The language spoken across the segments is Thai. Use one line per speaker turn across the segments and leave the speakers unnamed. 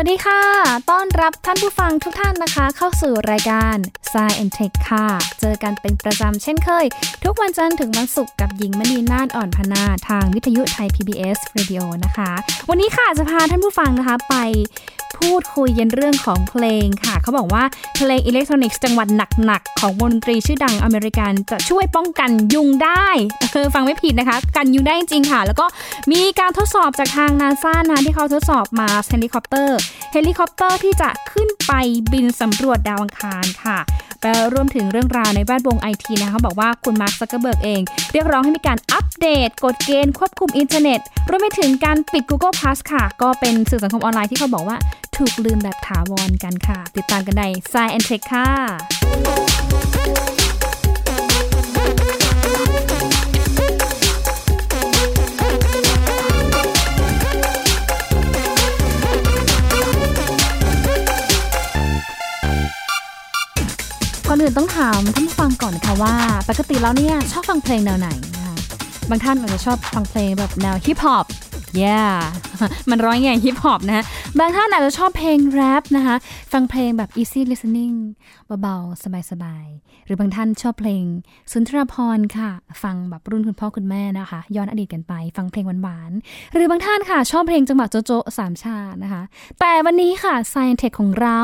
วัสดีค่ะ ต้อนรับท่านผู้ฟังทุกท่านนะคะ เข้าสู่รายการ Science and Tech ค่ะ เจอกันเป็นประจำเช่นเคย ทุกวันจันทร์ถึงวันศุกร์กับหญิงมณีนาฏอ่อนพนาทางวิทยุไทย PBS Radio นะคะ วันนี้ค่ะจะพาท่านผู้ฟังนะคะไป พูดคุยกันเรื่องของเพลงค่ะ เขาบอกว่าเพลงอิเล็กทรอนิกส์จังหวัดหนักๆ ของวงดนตรีชื่อดังอเมริกัน จะช่วยป้องกันยุงได้เออฟังไม่ผิดนะคะ กันยุงได้จริงค่ะ แล้วก็มีการทดสอบจากทางนาซานะที่เขาทดสอบ Mars Helicopter เฮลิคอปเตอร์ที่จะขึ้นไปบินสำรวจดาวอังคารค่ะรวมถึงเรื่องราวในแวดวงไอทีนะคะบอกว่าคุณมาร์คซักเกอร์เบิร์กเอง เรียกร้องให้มีการอัป เดตกฎเกณฑ์ควบคุมอินเทอร์เน็ตรวมไปถึงการปิด Google Plus ค่ะ ก็เป็นสื่อสังคมออนไลน์ที่เขาบอกว่าถูกลืมแบบถาวรกันค่ะ ติดตามกันใน Science Tech ค่ะก่อนอื่นต้องถามท่านผู้ฟังก่อนค่ะว่า ปกติแล้วเนี่ยชอบฟังเพลงแนวไหน บางท่านอาจจะชอบฟังเพลงแบบแนวฮิปฮอป yeah มันร้อยไงฮิปฮอปนะฮะ บางท่านอาจจะชอบเพลงแรปนะคะ ฟังเพลงแบบ easy listening เบาๆ สบายๆ หรือบางท่านชอบเพลงสุนทรภรณ์ค่ะ ฟังแบบรุ่นคุณพ่อคุณแม่นะคะ ย้อนอดีตกันไป ฟังเพลงหวานๆ หรือบางท่านค่ะ ชอบเพลงจังหวะโจโจสามชานะคะ แต่วันนี้ค่ะ Science Tech ของเรา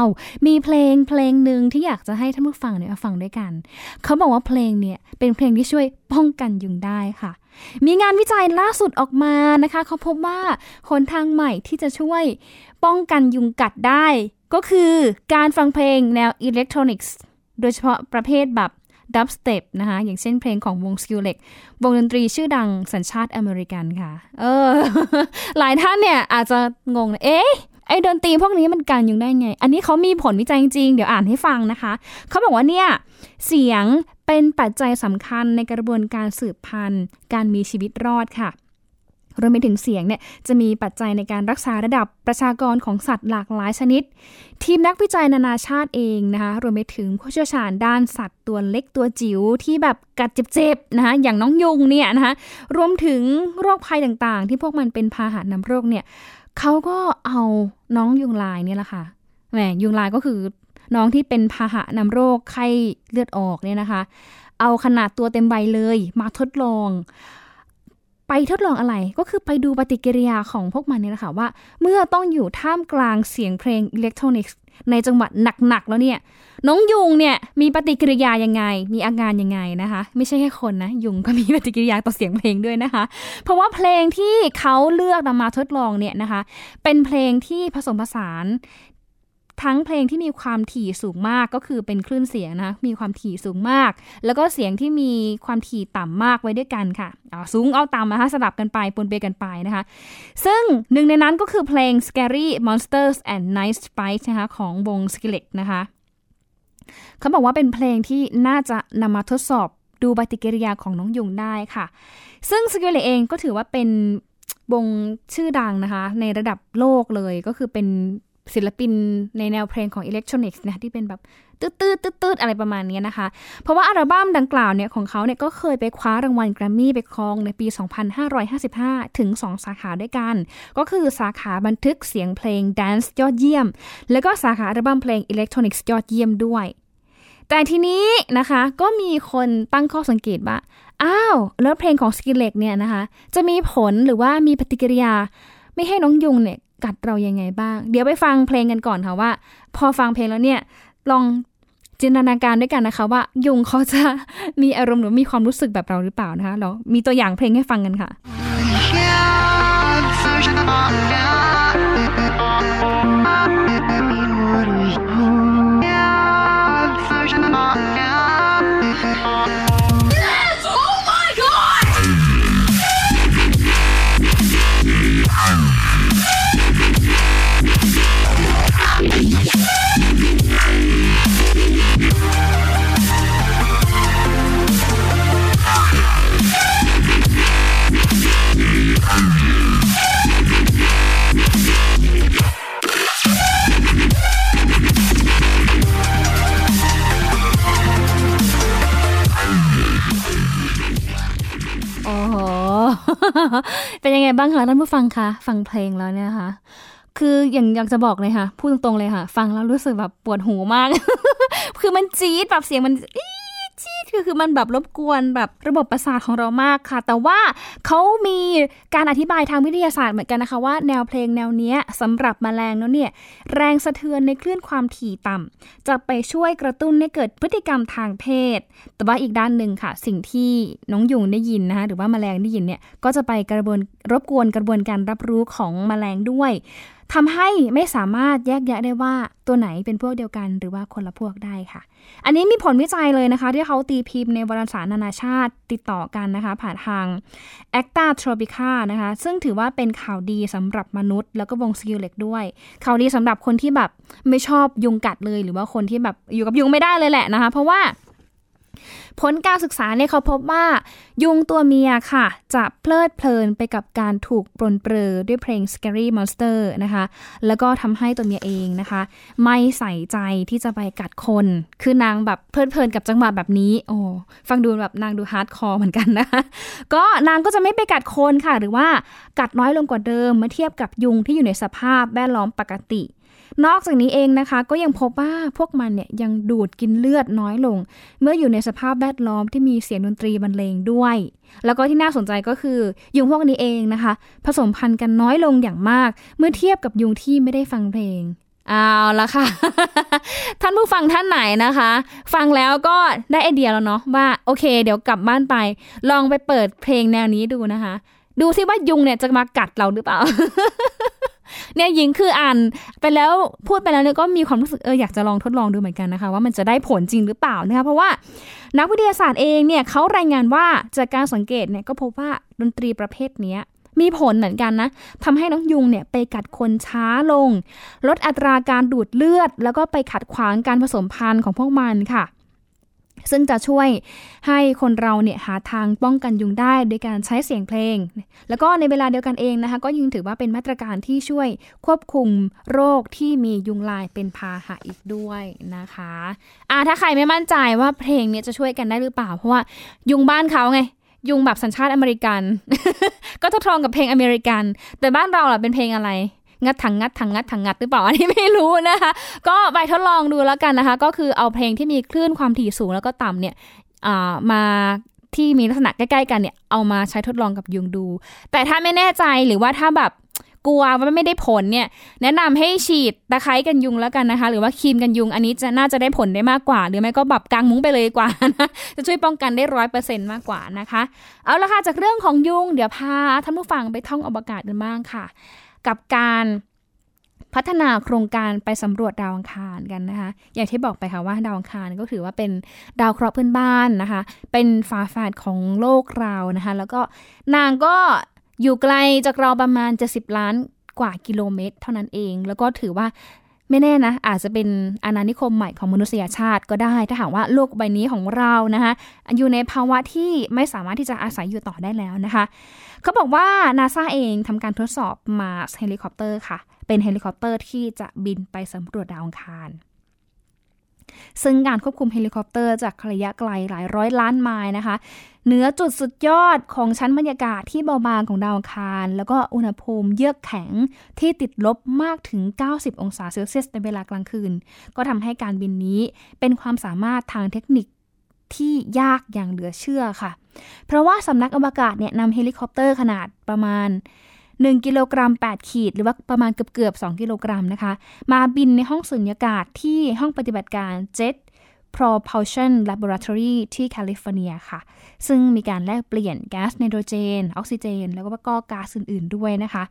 มีเพลงเพลงหนึ่งที่อยากจะให้ท่านผู้ฟังเนี่ยฟังด้วยกัน เขาบอกว่าเพลงเนี่ยเป็นเพลงที่ช่วย ป้องกันยุงได้ค่ะ มีงานวิจัยล่าสุดออกมานะคะ เขาพบว่าหนทางใหม่ที่จะช่วยป้องกันยุงกัดได้ ก็คือการฟังเพลงแนวอิเล็กทรอนิกส์โดยเฉพาะประเภทแบบ dubstep นะคะอย่างเช่นเพลงของวง Skrillex วงดนตรีชื่อดังสัญชาติอเมริกันค่ะ เออ หลายท่านเนี่ยอาจจะงงเอ๊ะ ไอ้ดนตรีพวกนี้มันกันยุงได้ไง อันนี้เขามีผลวิจัยจริง เดี๋ยวอ่านให้ฟังนะคะ เขาบอกว่าเนี่ย เสียงเป็นปัจจัยสำคัญในกระบวนการสืบพันธุ์ การมีชีวิตรอดค่ะรวมไปถึงเสียงเนี่ยจะมีปัจจัยในการรักษาระดับประชากรของสัตว์หลากหลายชนิด ทีมนักวิจัยนานาชาติเองนะคะรวมไปถึงผู้เชี่ยวชาญด้านสัตว์ตัวเล็กตัวจิ๋วที่แบบกัดเจ็บๆนะคะอย่างน้องยุงเนี่ยนะคะรวมถึงโรคภัยต่างๆ ที่พวกมันเป็นพาหะนำโรคเนี่ย เขาก็เอาน้องยุงลายเนี่ยแหละค่ะแหมยุงลายก็คือน้องที่เป็นพาหะนำโรคไข้เลือดออกเนี่ยนะคะ เอาขนาดตัวเต็มใบเลย มาทดลอง ไปทดลองอะไรก็คือไปดูปฏิกิริยาของพวกมันเนี่ยแหละค่ะว่า เมื่อต้องอยู่ท่ามกลางเสียงเพลงอิเล็กทรอนิกส์ ในจังหวัดหนักๆแล้วเนี่ย น้องยุงเนี่ยมีปฏิกิริยายังไง มีอาการยังไงนะคะ ไม่ใช่แค่คนนะ ยุงก็มีปฏิกิริยาต่อเสียงเพลงด้วยนะคะ เพราะว่าเพลงที่เขาเลือกนำมาทดลองเนี่ยนะคะ เป็นเพลงที่ผสมผสาน ทั้งเพลงที่มีความถี่สูงมากก็คือเป็นคลื่นเสียงนะมีความถี่สูงมาก แล้วก็เสียงที่มีความถี่ต่ำมากไว้ด้วยกันค่ะเอาสูงเอาต่ำนะคะสลับกันไปปนเปกันไปนะคะ ซึ่งหนึ่งในนั้นก็คือเพลง Scary Monsters and Nice Spice นะคะของวง Skillet นะคะ เขาบอกว่าเป็นเพลงที่น่าจะนำมาทดสอบดูปฏิกิริยาของน้องยุงได้ค่ะ ซึ่ง Skrillex เองก็ถือว่าเป็นวงชื่อดังนะคะ ในระดับโลกเลยก็คือเป็น ศิลปินในแนวเพลงของอิเล็กทรอนิกส์นะที่เป็นแบบตืดตืดตืดตืดอะไรประมาณนี้นะคะ เพราะว่าอัลบั้มดังกล่าวเนี่ยของเขาเนี่ยก็เคยไปคว้ารางวัลแกรมมี่ไปครองในปี 2555 ถึง 2 สาขาด้วยกัน ก็คือสาขาบันทึกเสียงเพลงแดนซ์ยอดเยี่ยม แล้วก็สาขาอัลบั้มเพลงอิเล็กทรอนิกส์ยอดเยี่ยมด้วย แต่ทีนี้นะคะก็มีคนตั้งข้อสังเกตว่าอ้าวแล้วเพลงของ Skrillex เนี่ยนะคะจะมีผลหรือว่ามีปฏิกิริยาไม่ให้น้องยุงเนี่ย กัดเรายังไงบ้าง เดี๋ยวไปฟังเพลงกันก่อนค่ะว่า พอฟังเพลงแล้วเนี่ยลองจินตนาการด้วยกันนะคะ ว่ายุงเขาจะมีอารมณ์หรือมีความรู้สึกแบบเราหรือเปล่านะคะเรามีตัวอย่างเพลงให้ฟังกันค่ะ ไงบ้างคะท่านผู้ฟังคะฟังเพลงแล้วเนี่ยคะคืออย่างอยากจะบอกเลยค่ะ พูดตรงๆเลยค่ะ ฟังแล้วรู้สึกแบบปวดหูมาก คือมันจี๊ดแบบเสียงมันอี คือคือมันแบบรบกวนแบบระบบประสาทของเรามากค่ะ แต่ว่าเขามีการอธิบายทางวิทยาศาสตร์เหมือนกันนะคะว่าแนวเพลงแนวนี้สำหรับมแมลงเนี่ยแรงสะเทือนในคลื่นความถี่ต่ำจะไปช่วยกระตุ้นให้เกิดพฤติกรรมทางเพศ แต่ว่าอีกด้านหนึ่งค่ะ สิ่งที่น้องยุงได้ยินนะคะหรือว่าแมลงได้ยินเนี่ยก็จะไปกระบวนรบกวนกระบวนการรับรู้ของแมลงด้วยทำให้ไม่สามารถแยกแยะได้ว่าตัวไหนเป็นพวกเดียวกันหรือว่าคนละพวกได้ค่ะ อันนี้มีผลวิจัยเลยนะคะ ที่เขาตีพิมพ์ในวารสารนานาชาติติดต่อกันนะคะ ผ่านทาง Acta Tropica นะคะ ซึ่งถือว่าเป็นข่าวดีสำหรับมนุษย์ แล้วก็วงซิลเล็กด้วย ข่าวดีสำหรับคนที่แบบไม่ชอบยุงกัดเลย หรือว่าคนที่แบบอยู่กับยุงไม่ได้เลยแหละนะคะ เพราะว่า ผลการศึกษาเนี่ยเขาพบว่า ยุงตัวเมียค่ะ จะเพลิดเพลินไปกับการถูกปรนเปรอด้วยเพลง Scary Monster นะคะ แล้วก็ทำให้ตัวเมียเองนะคะ ไม่ใส่ใจที่จะไปกัดคน คือนางแบบเพลิดเพลินกับจังหวะแบบนี้ โอ้ฟังดูแบบนางดู hardcore เหมือนกันนะคะก็นางก็จะไม่ไปกัดคนค่ะ หรือว่ากัดน้อยลงกว่าเดิมเมื่อเทียบกับยุงที่อยู่ในสภาพแวดล้อมปกติ นอกจากนี้เองนะคะ ก็ยังพบว่าพวกมันเนี่ยยังดูดกินเลือดน้อยลง เมื่ออยู่ในสภาพแวดล้อมที่มีเสียงดนตรีบรรเลงด้วย แล้วก็ที่น่าสนใจก็คือ ยุงพวกนี้เองนะคะ ผสมพันธุ์กันน้อยลงอย่างมาก เมื่อเทียบกับยุงที่ไม่ได้ฟังเพลงเอาละค่ะ ท่านผู้ฟังท่านไหนนะคะ ฟังแล้วก็ได้ไอเดียแล้วเนาะว่าโอเค เดี๋ยวกลับบ้านไป ลองไปเปิดเพลงแนวนี้ดูนะคะ ดูซิว่ายุงเนี่ยจะมากัดเราหรือเปล่า เนี่ยหญิงคืออ่านไปแล้วพูดไปแล้วเนี่ยก็มีความรู้สึกเอออยากจะลองทดลองดูเหมือนกันนะคะ ว่ามันจะได้ผลจริงหรือเปล่านะคะเพราะว่านักวิทยาศาสตร์เองเนี่ยเขารายงานว่าจากการสังเกตเนี่ยก็พบว่าดนตรีประเภทนี้มีผลเหมือนกันนะทำให้น้องยุงเนี่ยไปกัดคนช้าลง ลดอัตราการดูดเลือด แล้วก็ไปขัดขวางการผสมพันธุ์ของพวกมันค่ะ ซึ่งจะช่วยให้คนเราเนี่ยหาทางป้องกันยุงได้โดยการใช้เสียงเพลง แล้วก็ในเวลาเดียวกันเองนะคะ ก็ยังถือว่าเป็นมาตรการที่ช่วยควบคุมโรคที่มียุงลายเป็นพาหะอีกด้วยนะคะอ่าถ้าใครไม่มั่นใจว่าเพลงเนี้จะช่วยกันได้หรือเปล่า เพราะว่ายุงบ้านเขาไงยุงแบบสัญชาติอเมริกัน ก็ทดลองกับเพลงอเมริกัน แต่บ้านเราล่ะเป็นเพลงอะไร งัดถังงัดถังงัดถังงัดหรือเปล่าอันนี้ไม่รู้นะคะ ก็ไปทดลองดูแล้วกันนะคะ ก็คือเอาเพลงที่มีคลื่นความถี่สูงแล้วก็ต่ำเนี่ยมาที่มีลักษณะใกล้ๆกันเนี่ยเอามาใช้ทดลองกับยุงดู แต่ถ้าไม่แน่ใจหรือว่าถ้าแบบกลัวว่าไม่ได้ผลเนี่ยแนะนำให้ฉีดตะไคร้กันยุงแล้วกันนะคะ หรือว่าครีมกันยุงอันนี้จะน่าจะได้ผลได้มากกว่า หรือไม่ก็แบบกางมุ้งไปเลยกว่านะจะช่วยป้องกันได้ร้อยเปอร์เซ็นต์มากกว่านะคะ เอาละค่ะจากเรื่องของยุง เดี๋ยวพาท่านผู้ฟังไปท่องอวกาศกันบ้างค่ะ กับการพัฒนาโครงการไปสำรวจดาวอังคารกันนะคะ อย่างที่บอกไปค่ะว่าดาวอังคารก็ถือว่าเป็นดาวเคราะห์เพื่อนบ้านนะคะ เป็นฝาแฝดของโลกเรานะคะ แล้วก็นางก็อยู่ไกลจากเราประมาณเจ็ดสิบล้านกว่ากิโลเมตร เท่านั้นเอง แล้วก็ถือว่าไม่แน่นะ อาจจะเป็นอาณานิคมใหม่ของมนุษยชาติก็ได้ ถ้าหากว่าโลกใบนี้ของเรานะคะอยู่ในภาวะที่ไม่สามารถที่จะอาศัยอยู่ต่อได้แล้วนะคะ เขาบอกว่านาซาเองทำการทดสอบ Mars Helicopter ค่ะ เป็นเฮลิคอปเตอร์ที่จะบินไปสำรวจดาวอังคาร ซึ่งการควบคุมเฮลิคอปเตอร์จากระยะไกลหลายร้อยล้านไมล์นะคะ เหนือจุดสุดยอดของชั้นบรรยากาศที่เบาบางของดาวอังคาร แล้วก็อุณหภูมิเยือกแข็งที่ติดลบมากถึง 90 องศาเซลเซียสในเวลากลางคืน ก็ทำให้การบินนี้เป็นความสามารถทางเทคนิค ที่ยากอย่างเหลือเชื่อค่ะ เพราะว่าสำนักอวกาศเนี่ยนำเฮลิคอปเตอร์ขนาดประมาณ 1 กิโลกรัม 8 ขีด หรือว่าประมาณเกือบเกือบ2กิโลกรัมนะคะ มาบินในห้องสุญญากาศที่ห้องปฏิบัติการ Jet Propulsion Laboratory ที่แคลิฟอร์เนียค่ะ ซึ่งมีการแลกเปลี่ยนแก๊สไนโตรเจน ออกซิเจน แล้วก็ก๊าซอื่น ๆ ด้วยนะคะ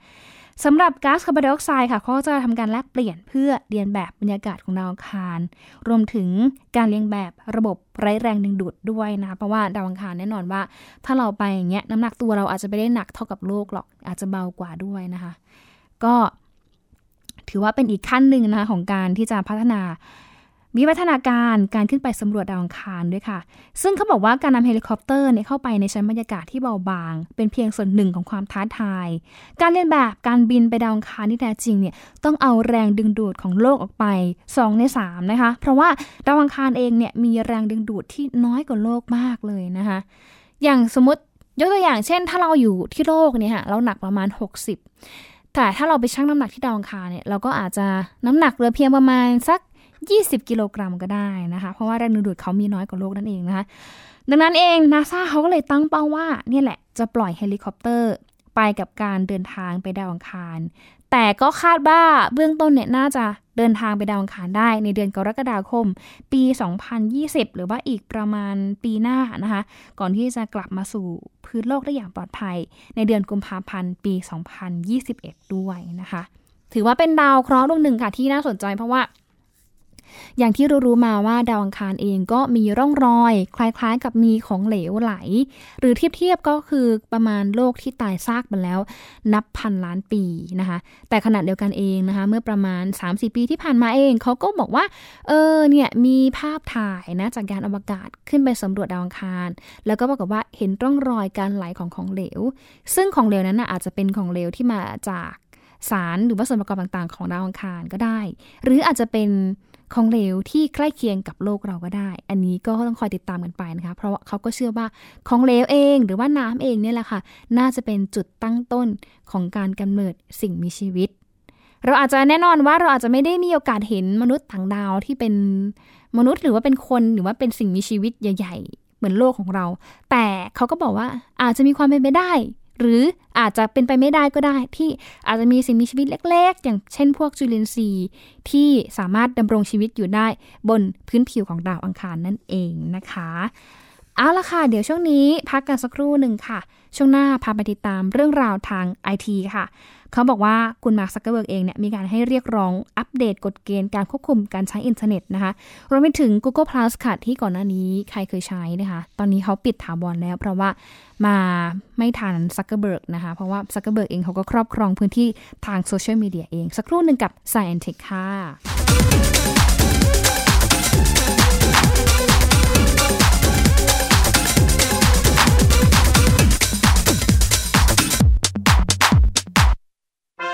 สำหรับก๊าซคาร์บอนไดออกไซด์ค่ะเขาจะทำการแลกเปลี่ยนเพื่อเลียนแบบบรรยากาศของดาวอังคาร รวมถึงการเลียนแบบระบบไร้แรงดึงดูดด้วยนะคะเพราะว่าดาวอังคารแน่นอนว่า ถ้าเราไปอย่างเงี้ยน้ำหนักตัวเราอาจจะไม่ได้หนักเท่ากับโลกหรอกอาจจะเบากว่าด้วยนะคะ ก็ถือว่าเป็นอีกขั้นหนึ่งนะคะของการที่จะพัฒนา มีวิวัฒนาการการขึ้นไปสำรวจดาวอังคารด้วยค่ะ ซึ่งเขาบอกว่าการนำเฮลิคอปเตอร์เนี่ยเข้าไปในชั้นบรรยากาศที่เบาบาง เป็นเพียงส่วนหนึ่งของความท้าทาย การเลียนแบบการบินไปดาวอังคารที่แท้จริงเนี่ยต้องเอาแรงดึงดูดของโลกออกไป 2 ใน 3 นะคะ เพราะว่าดาวอังคารเองเนี่ยมีแรงดึงดูดที่น้อยกว่าโลกมากเลยนะคะ อย่างสมมติยกตัวอย่างเช่น ถ้าเราอยู่ที่โลกเนี่ยค่ะเราหนักประมาณ 60แต่ถ้าเราไปชั่งน้ำหนักที่ดาวอังคารเนี่ยเราก็อาจจะน้ำหนักเหลือเพียงประมาณสัก 20 กิโลกรัมก็ได้นะคะ เพราะว่าแรงดึงดูดเขามีน้อยกว่าโลกนั่นเองนะคะ ดังนั้นเองนาซาเขาก็เลยตั้งเป้าว่าเนี่ยแหละจะปล่อยเฮลิคอปเตอร์ไปกับการเดินทางไปดาวอังคาร แต่ก็คาดว่าเบื้องต้นเนี่ยน่าจะเดินทางไปดาวอังคารได้ในเดือนกรกฎาคม ปี 2020 หรือว่าอีกประมาณปีหน้านะคะ ก่อนที่จะกลับมาสู่พื้นโลกได้อย่างปลอดภัย ในเดือนกุมภาพันธ์ ปี 2021 ด้วยนะคะ ถือว่าเป็นดาวเคราะห์ดวงหนึ่งค่ะที่น่าสนใจเพราะว่า อย่างที่รู้ๆมาว่าดาวอังคารเองก็มีร่องรอย คล้ายๆกับมีของเหลวไหล หรือเทียบๆก็คือประมาณโลกที่ตายซากไปแล้ว นับพันล้านปีนะคะ แต่ขณะเดียวกันเองนะคะ เมื่อประมาณ 3-4 ปีที่ผ่านมาเองเขาก็บอกว่า เออเนี่ยมีภาพถ่ายนะจากยานอวกาศขึ้นไปสำรวจดาวอังคาร แล้วก็บอกว่าเห็นร่องรอยการไหลของของเหลว ซึ่งของเหลวนั้นนะอาจจะเป็นของเหลวที่มาจากสารหรือว่าส่วนประกอบต่างๆ ของดาวอังคารก็ได้ หรืออาจจะเป็น ของเหลวที่ใกล้เคียงกับโลกเราก็ได้ อันนี้ก็ต้องคอยติดตามกันไปนะคะ เพราะว่าเขาก็เชื่อว่าของเหลวเองหรือว่าน้ำเองเนี่ยแหละค่ะ น่าจะเป็นจุดตั้งต้นของการกำเนิดสิ่งมีชีวิต เราอาจจะแน่นอนว่าเราอาจจะไม่ได้มีโอกาสเห็นมนุษย์ต่างดาวที่เป็นมนุษย์หรือว่าเป็นคนหรือว่าเป็นสิ่งมีชีวิตใหญ่ ๆ เหมือนโลกของเรา แต่เขาก็บอกว่าอาจจะมีความเป็นไปได้ หรืออาจจะเป็นไปไม่ได้ก็ได้ ที่อาจจะมีสิ่งมีชีวิตเล็ก ๆ อย่างเช่นพวกจุลินทรีย์ที่สามารถดำรงชีวิตอยู่ได้บนพื้นผิวของดาวอังคารนั่นเองนะคะเอาละค่ะ เดี๋ยวช่วงนี้พักกันสักครู่หนึ่งค่ะ ช่วงหน้าพาไปติดตามเรื่องราวทางไอทีค่ะ เขาบอกว่าคุณมาร์คซักเกอร์เบิร์กเองเนี่ยมีการให้เรียกร้องอัปเดตกฎเกณฑ์การควบคุมการใช้อินเทอร์เน็ตนะคะรวมไปถึง Google Plus ค่ะที่ก่อนหน้านี้ใครเคยใช้นะคะ ตอนนี้เขาปิดถาวรแล้ว เพราะว่ามาไม่ทันซักเกอร์เบิร์กนะคะ เพราะว่าซักเกอร์เบิร์กเองเขาก็ครอบครองพื้นที่ทางโซเชียลมีเดียเอง สักครู่หนึ่งกับ Science Tech ค่ะ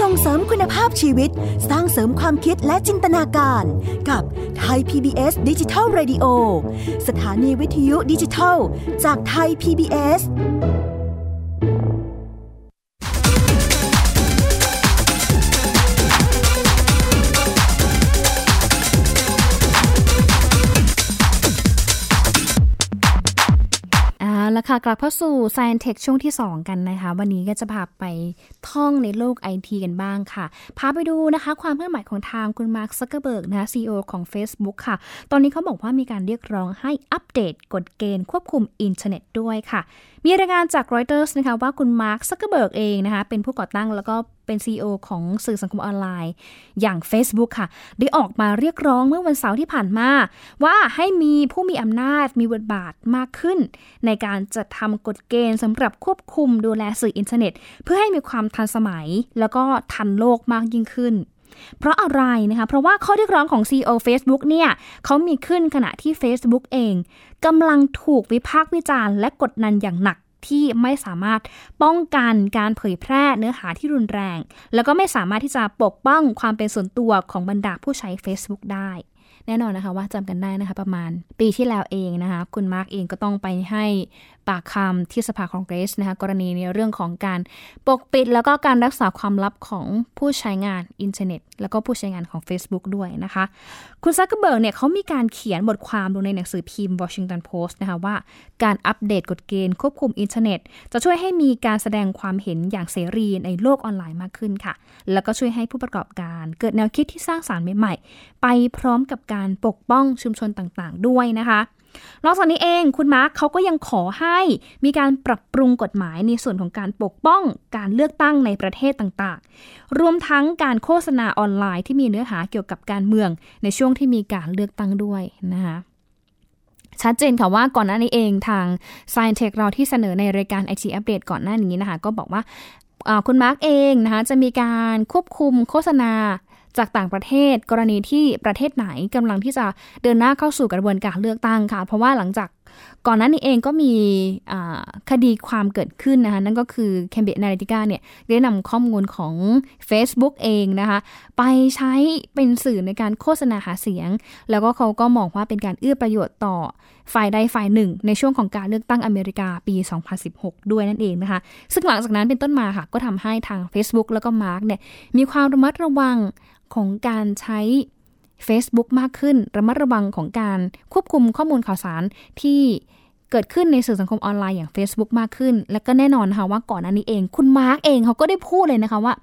ส่งเสริมคุณภาพชีวิต สร้างเสริมความคิดและจินตนาการ กับไทย PBS ดิจิทัล Radio สถานีวิทยุดิจิทัล จากไทย PBS
ล้วค่ะ กลับเข้าสู่ Science Tech ช่วงที่ 2 กันนะคะ วันนี้ก็จะพาไปท่องในโลกไอทีกันบ้างค่ะ พาไปดูนะคะ ความเคลื่อนไหวของทางคุณมาร์คซักเกอร์เบิร์กนะคะ CEO ของ Facebook ค่ะ ตอนนี้เขาบอกว่ามีการเรียกร้องให้อัปเดตกฎเกณฑ์ควบคุมอินเทอร์เน็ตด้วยค่ะ มีรายงานจากรอยเตอร์สนะคะว่าคุณมาร์คซักเกอร์เบิร์กเองนะคะเป็นผู้ก่อตั้งแล้วก็เป็น CEO ของสื่อสังคมออนไลน์ อย่าง Facebook ค่ะ ได้ออกมาเรียกร้องเมื่อวันเสาร์ที่ผ่านมา ว่าให้มีผู้มีอำนาจมีบทบาทมากขึ้น ในการจัดทำกฎเกณฑ์สำหรับควบคุมดูแลสื่ออินเทอร์เน็ต เพื่อให้มีความทันสมัย แล้วก็ทันโลกมากยิ่งขึ้นเพราะอะไรนะคะ เพราะว่าข้อเรียกร้องของ CEO Facebook เนี่ยเขามีขึ้นขณะที่ Facebook เองกำลังถูกวิพากษ์วิจารณ์และกดนันอย่างหนัก ที่ไม่สามารถป้องกันการเผยแพร่เนื้อหาที่รุนแรง แล้วก็ไม่สามารถที่จะปกป้องความเป็นส่วนตัวของบรรดาผู้ใช้ Facebook ได้แน่นอนนะคะว่าจำกันได้นะคะประมาณปีที่แล้วเองนะคะคุณมาร์กเองก็ต้องไปให้ปากคำที่สภาคองเกรสนะคะกรณีในเรื่องของการปกปิด แล้วก็การรักษาความลับของผู้ใช้งานอินเทอร์เน็ต แล้วก็ผู้ใช้งานของ Facebook ด้วยนะคะ คุณซักเกอร์เบิร์กเนี่ยเขามีการเขียนบทความลงในหนังสือพิมพ์ Washington Post นะคะว่าการอัปเดตกฎเกณฑ์ควบคุมอินเทอร์เน็ต จะช่วยให้มีการแสดงความเห็นอย่างเสรีในโลกออนไลน์มากขึ้นค่ะ แล้วก็ช่วยให้ผู้ประกอบการเกิดแนวคิดที่สร้างสารรค์ใหม่ๆ ไปพร้อมกับการปกป้องชุมชนต่างๆ ด้วยนะคะ นอกจากนี้เองคุณมาร์คเขาก็ยังขอให้มีการปรับปรุงกฎหมายในส่วนของการปกป้องการเลือกตั้งในประเทศต่างๆ รวมทั้งการโฆษณาออนไลน์ที่มีเนื้อหาเกี่ยวกับการเมือง ในช่วงที่มีการเลือกตั้งด้วยนะคะชัดเจนค่ะว่าก่อนหน้านี้เองทาง s c i e n Tech เราที่เสนอในรายการ IT Update ก่อนหน้านี้นะคะ ก็บอกว่าคุณมาร์กเองนะคะจะมีการควบคุมโฆษณา จากต่างประเทศ กรณีที่ประเทศไหนกำลังที่จะเดินหน้าเข้าสู่กระบวนการเลือกตั้งค่ะ เพราะว่าหลังจาก ก่อนนั้นนี้เองก็มีคดีความเกิดขึ้นนะคะนั่นก็คือ Cambridge Analytica เนี่ยได้นำข้อมูลของ Facebook เองนะคะไปใช้เป็นสื่อในการโฆษณาหาเสียง แล้วก็เขาก็มองว่าเป็นการเอื้อประโยชน์ต่อฝ่ายใดฝ่ายหนึ่ง ในช่วงของการเลือกตั้งอเมริกาปี 2016 ด้วยนั่นเองนะคะ ซึ่งหลังจากนั้นเป็นต้นมาค่ะ ก็ทำให้ทาง Facebook แล้วก็ Mark เนี่ยมีความระมัดระวังของการใช้ Facebook มากขึ้น ระมัดระวังของการควบคุมข้อมูลข่าวสารที่เกิดขึ้นในสื่อสังคมออนไลน์อย่าง Facebook มากขึ้น และก็แน่นอนนะคะว่าก่อนอันนี้เอง คุณมาร์กเองเขาก็ได้พูดเลยนะคะว่า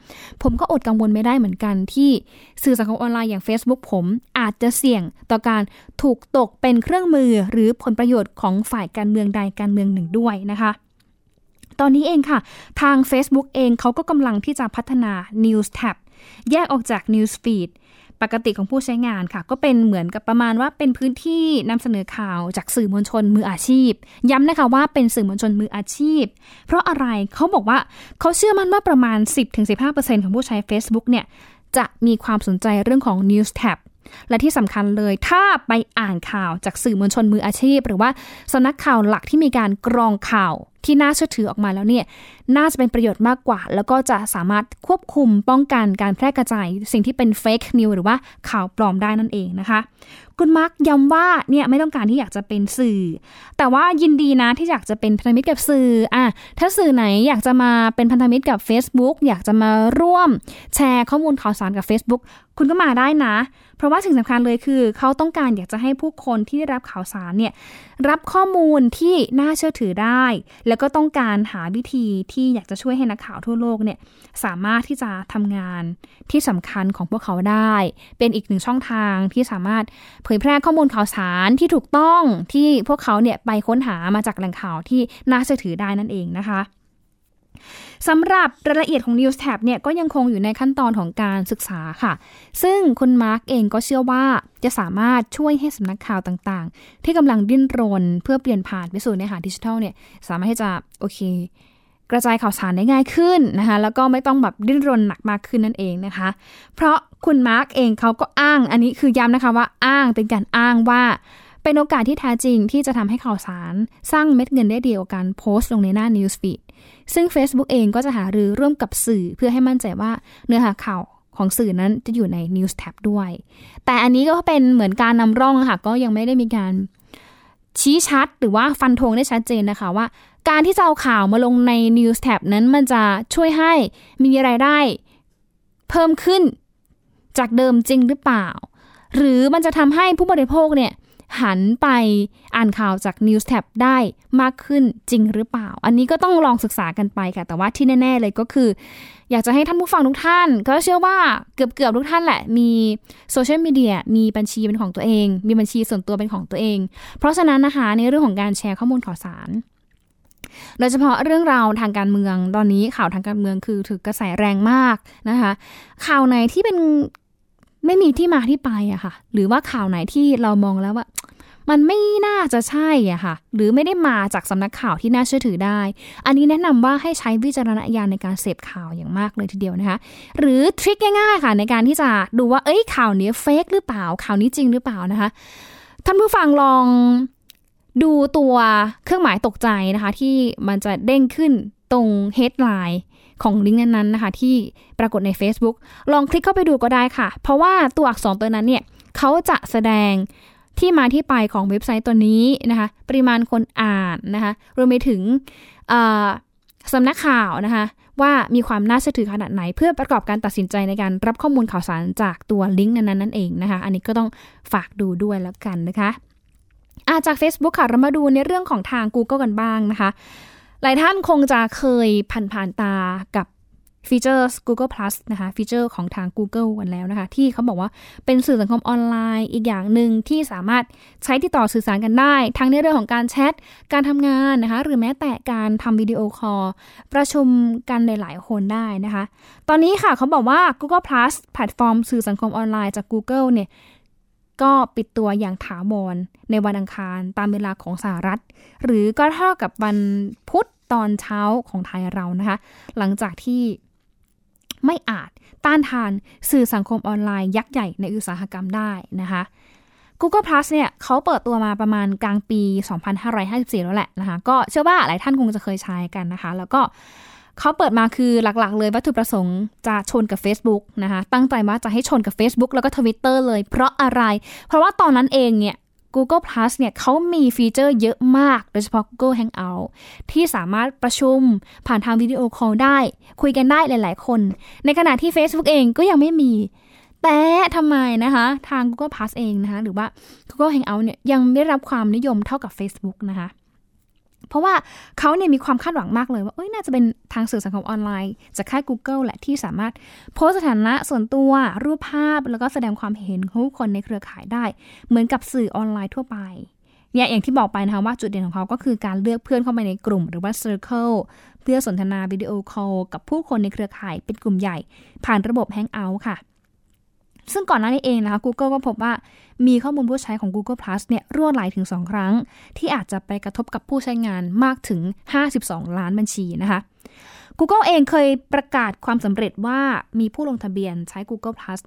ผมก็อดกังวลไม่ได้เหมือนกันที่สื่อสังคมออนไลน์อย่าง Facebook ผมอาจจะเสี่ยงต่อการถูกตกเป็นเครื่องมือหรือผลประโยชน์ของฝ่ายการเมืองใดการเมืองหนึ่งด้วยนะคะตอนนี้เองค่ะ ทาง Facebook เองเขาก็กำลังที่จะพัฒนา News Tab แยกออกจาก News Feed ปกติของผู้ใช้งานค่ะ ก็เป็นเหมือนกับประมาณว่าเป็นพื้นที่นำเสนอข่าวจากสื่อมวลชนมืออาชีพ ย้ำนะคะว่าเป็นสื่อมวลชนมืออาชีพ เพราะอะไรเขาบอกว่าเขาเชื่อมั่นว่าประมาณ 10-15%ของผู้ใช้ Facebook เนี่ยจะมีความสนใจเรื่องของ News Tab และที่สำคัญเลยถ้าไปอ่านข่าวจากสื่อมวลชนมืออาชีพ หรือว่าสำนักข่าวหลักที่มีการกรองข่าวที่น่าเชื่อถือออกมาแล้วเนี่ยน่าจะเป็นประโยชน์มากกว่า แล้วก็จะสามารถควบคุมป้องกันการแพร่กระจายสิ่งที่เป็นเฟกนิวหรือว่าข่าวปลอมได้นั่นเองนะคะ คุณมาร์กย้ำว่าเนี่ยไม่ต้องการที่อยากจะเป็นสื่อ แต่ว่ายินดีนะที่อยากจะเป็นพันธมิตรกับสื่ออะถ้าสื่อไหนอยากจะมาเป็นพันธมิตรกับ Facebook อยากจะมาร่วม แชร์ข้อมูลข่าวสารกับ Facebook คุณก็มาได้นะ เพราะว่าสิ่งสำคัญเลยคือ เขาต้องการอยากจะให้ผู้คนที่ได้รับข่าวสารเนี่ยรับข้อมูลที่น่าเชื่อถือได้ แล้วก็ต้องการหาวิธีที่อยากจะช่วยให้นักข่าวทั่วโลกเนี่ยสามารถที่จะทำงานที่สำคัญของพวกเขาได้ เป็นอีกหนึ่งช่องทางที่สามารถเผยแพร่ข้อมูลข่าวสารที่ถูกต้องที่พวกเขาเนี่ยไปค้นหามาจากแหล่งข่าวที่น่าเชื่อถือได้นั่นเองนะคะ สำหรับรายละเอียดของ News Tab เนี่ยก็ยังคงอยู่ในขั้นตอนของการศึกษาค่ะ ซึ่งคุณมาร์กเองก็เชื่อว่าจะสามารถช่วยให้สำนักข่าวต่างๆ ที่กำลังดิ้นรนเพื่อเปลี่ยนผ่านไปสู่เนื้อหาดิจิทัลเนี่ยสามารถที่จะโอเค กระจายข่าวสารได้ง่ายขึ้นนะคะแล้วก็ไม่ต้องแบบดิ้นรนหนักมากขึ้นนั่นเองนะคะ เพราะคุณมาร์กเองเขาก็อ้างอันนี้คือย้ำนะคะว่าอ้างเป็นการอ้างว่า เป็นโอกาสที่แท้จริงที่จะทำให้ข่าวสาร สร้างเม็ดเงินได้ดีกว่าการโพสต์ลงในหน้า Newsfeed ซึ่ง Facebook เองก็จะหารือร่วมกับสื่อเพื่อให้มั่นใจว่าเนื้อหาข่าวของสื่อนั้นจะอยู่ใน News Tab ด้วย แต่อันนี้ก็เป็นเหมือนการนำร่องค่ะ ก็ยังไม่ได้มีการชี้ชัดหรือว่าฟันธงได้ชัดเจนนะคะว่า การที่จะเอาข่าวมาลงใน News Tab นั้นมันจะช่วยให้มีรายได้ เพิ่มขึ้นจากเดิมจริงหรือเปล่า หรือมันจะทำให้ผู้บริโภคเนี่ย หันไปอ่านข่าวจาก News Tab ได้มากขึ้นจริงหรือเปล่า อันนี้ก็ต้องลองศึกษากันไปค่ะ แต่ว่าที่แน่ ๆ เลยก็คือ อยากจะให้ท่านผู้ฟังทุกท่าน ก็เชื่อว่าเกือบๆทุกท่านแหละ มีโซเชียลมีเดียมีบัญชีเป็นของตัวเอง มีบัญชีส่วนตัวเป็นของตัวเอง เพราะฉะนั้นนะคะในเรื่องของการแชร์ข้อมูลข่าวสารโดยเฉพาะเรื่องราวทางการเมืองตอนนี้ข่าวทางการเมืองคือถือกระแสแรงมากนะคะข่าวไหนที่เป็นไม่มีที่มาที่ไปอะค่ะ หรือว่าข่าวไหนที่เรามองแล้วว่า มันไม่น่าจะใช่อะค่ะ หรือไม่ได้มาจากสำนักข่าวที่น่าเชื่อถือได้ อันนี้แนะนำว่าให้ใช้วิจารณญาณในการเสพข่าวอย่างมากเลยทีเดียวนะคะ หรือทริคง่ายๆค่ะในการที่จะดูว่า เอ้ยข่าวนี้เฟกหรือเปล่า ข่าวนี้จริงหรือเปล่านะคะ ท่านผู้ฟังลองดูตัวเครื่องหมายตกใจนะคะ ที่มันจะเด้งขึ้นตรง headline ของลิงก์นั้นๆนะคะ ที่ปรากฏใน Facebook ลองคลิกเข้าไปดูก็ได้ค่ะ เพราะว่าตัวอักษรตัวนั้นเนี่ยเขาจะแสดง ที่มาที่ไปของเว็บไซต์ตัวนี้นะคะ ปริมาณคนอ่านนะคะรวมไปถึงสำนักข่าวนะคะว่ามีความน่าเชื่อถือขนาดไหน เพื่อประกอบการตัดสินใจในการรับข้อมูลข่าวสารจากตัวลิงก์นั้นๆนั่นเองนะคะ อันนี้ก็ต้องฝากดูด้วยแล้วกันนะคะอาจาก Facebook ค่ะ เรามาดูในเรื่องของทาง Google กันบ้างนะคะ หลายท่านคงจะเคยผ่านผ่านตากับ ฟีเจอร์ Google Plus นะคะฟีเจอร์ของทาง Google กันแล้วนะคะ ที่เขาบอกว่าเป็นสื่อสังคมออนไลน์อีกอย่างหนึ่งที่สามารถใช้ติดต่อสื่อสารกันได้ ทั้งในเรื่องของการแชท การทำงานนะคะ หรือแม้แต่การทำวิดีโอคอลประชุมกันหลาย ๆ คนได้นะคะ ตอนนี้ค่ะเขาบอกว่า Google Plus แพลตฟอร์มสื่อสังคมออนไลน์จาก Google เนี่ยก็ปิดตัวอย่างถาวรในวันอังคารตามเวลาของสหรัฐ หรือก็เท่ากับวันพุธตอนเช้าของไทยเรานะคะ หลังจากที่ ไม่อาจต้านทานสื่อสังคมออนไลน์ยักษ์ใหญ่ในอุตสาหกรรมได้นะคะ Google Plus เนี่ยเขาเปิดตัวมาประมาณกลางปี 2554 แล้วแหละนะคะ ก็เชื่อว่าหลายท่านคงจะเคยใช้กันนะคะ แล้วก็เขาเปิดมาคือหลักๆ เลยวัตถุประสงค์จะชนกับ Facebook นะคะ ตั้งใจว่าจะให้ชนกับ Facebook แล้วก็ Twitter เลย เพราะอะไร เพราะว่าตอนนั้นเองเนี่ย Google Plus เนี่ยเขามีฟีเจอร์เยอะมาก โดยเฉพาะ Google Hangout ที่สามารถประชุมผ่านทางวิดีโอคอลได้ คุยกันได้หลาย ๆ คน ในขณะที่ Facebook เองก็ยังไม่มี แต่ทำไมนะคะ ทาง Google Plus เองนะคะ หรือว่า Google Hangout เนี่ยยังไม่ได้รับความนิยมเท่ากับ Facebook นะคะ เพราะว่าเขาเนี่ยมีความคาดหวังมากเลยว่า เอ้ย น่าจะเป็นทางสื่อสังคมออนไลน์ จากค่าย Google แหละที่สามารถโพสสถานะส่วนตัวรูปภาพแล้วก็แสดงความเห็นของคนในเครือข่ายได้ เหมือนกับสื่อออนไลน์ทั่วไปเนี่ยอย่างที่บอกไปนะคะว่าจุดเด่นของเขาก็คือการเลือกเพื่อนเข้าไปในกลุ่มหรือว่า Circle เพื่อสนทนาวิดีโอคอลกับผู้คนในเครือข่ายเป็นกลุ่มใหญ่ ผ่านระบบ Hangout ค่ะ ซึ่งก่อนหน้านี้เองนะคะ Google ก็พบว่ามีข้อมูลผู้ใช้ของ Google Plus เนี่ยรั่วไหลถึง 2 ครั้ง ที่อาจจะไปกระทบกับผู้ใช้งานมากถึง 52 ล้านบัญชีนะคะ Google เองเคยประกาศความสำเร็จว่ามีผู้ลงทะเบียนใช้ Google Plus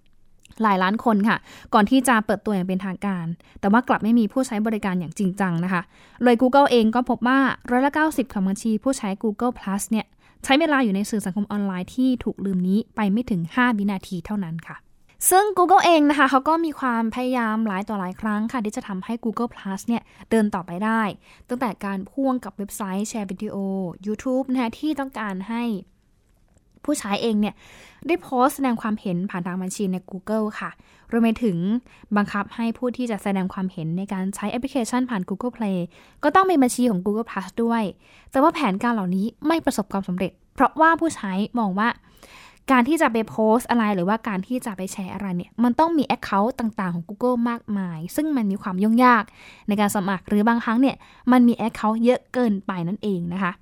หลายล้านคนค่ะ ก่อนที่จะเปิดตัวอย่างเป็นทางการ แต่ว่ากลับไม่มีผู้ใช้บริการอย่างจริงจังนะคะ เลย Google เองก็พบว่าร้อยละ90 ของบัญชีผู้ใช้ Google Plus เนี่ยใช้เวลาอยู่ในสื่อสังคมออนไลน์ที่ถูกลืมนี้ไปไม่ถึง 5 วินาทีเท่านั้นค่ะ ซึ่ง Google เองนะคะเขาก็มีความพยายามหลายต่อหลายครั้งค่ะ ที่จะทำให้ Google Plus เนี่ยเดินต่อไปได้ ตั้งแต่การพ่วงกับเว็บไซต์แชร์วิดีโอ YouTube นะคะที่ต้องการให้ผู้ใช้เองเนี่ยได้โพสต์แสดงความเห็นผ่านทางบัญชีใน Google ค่ะ รวมไปถึงบังคับให้ผู้ที่จะแสดงความเห็นในการใช้แอปพลิเคชันผ่าน Google Play ก็ต้องมีบัญชีของ Google Plus ด้วย แต่ว่าแผนการเหล่านี้ไม่ประสบความสำเร็จ เพราะว่าผู้ใช้มองว่า การที่จะไปโพสอะไรหรือว่าการที่จะไปแชร์อะไรเนี่ย มันต้องมี Account ต่างๆของ Google มากมาย ซึ่งมันมีความยุ่งยากในการสมัครหรือบางครั้งเนี่ย มันมี Account เยอะเกินไปนั่นเองนะคะ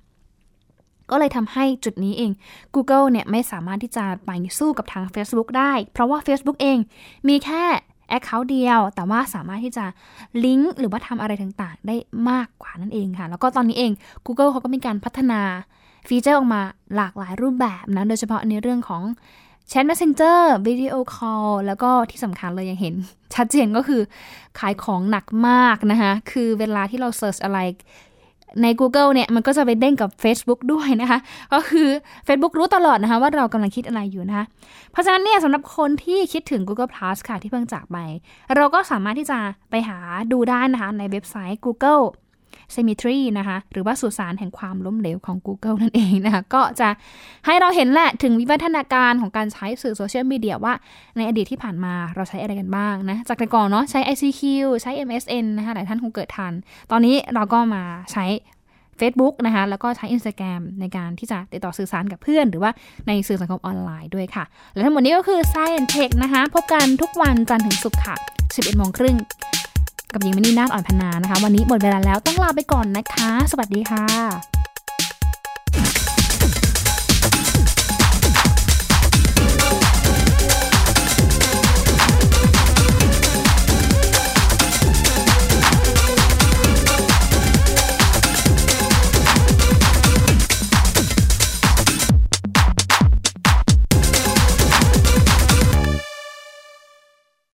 ก็เลยทำให้จุดนี้เอง Google เนี่ยไม่สามารถที่จะไปสู้กับทาง Facebook ได้ เพราะว่า Facebook เองมีแค่ Account เดียว แต่ว่าสามารถที่จะลิงก์หรือว่าทำอะไรต่างๆ ได้มากกว่านั่นเองค่ะ แล้วก็ตอนนี้เอง Google เขาก็มีการพัฒนา ฟีเจอร์ออกมาหลากหลายรูปแบบนะ โดยเฉพาะในเรื่องของแชท Messenger วิดีโอคอลแล้วก็ที่สำคัญเลยยังเห็น ชัดเจนก็คือขายของหนักมากนะคะคือเวลาที่เราเซิร์ชอะไรใน Google เนี่ย มันก็จะไปเด้งกับ Facebook ด้วยนะคะ ก็คือ Facebook รู้ตลอดนะคะ ว่าเรากำลังคิดอะไรอยู่นะคะ เพราะฉะนั้นเนี่ยสำหรับคนที่คิดถึง Google Plus ค่ะที่เพิ่งจากไป เราก็สามารถที่จะไปหาดูได้นะคะ ในเว็บไซต์ Google Symmetry นะคะ หรือว่าสุสานแห่งความล้มเหลวของ Google นั่นเองนะคะ ก็จะให้เราเห็นแหละถึงวิวัฒนาการของการใช้สื่อโซเชียลมีเดียว่าในอดีตที่ผ่านมาเราใช้อะไรกันบ้างนะ จากแต่ก่อนเนาะใช้ ICQ ใช้ MSN นะคะหลายท่านคงเกิดทัน ตอนนี้เราก็มาใช้ Facebook นะคะแล้วก็ใช้ Instagram ในการที่จะติดต่อสื่อสารกับเพื่อน หรือว่าในสื่อสังคมออนไลน์ด้วยค่ะ และทั้งหมดนี้ก็คือ Science Tech นะคะ พบกันทุกวันจันทร์ถึงศุกร์ค่ะ 11โมงครึ่ง กับหญิงมณีนาฏอ่อนพนานะคะ วันนี้หมดเวลาแล้วต้องลาไปก่อนนะคะ สวัสดีค่ะ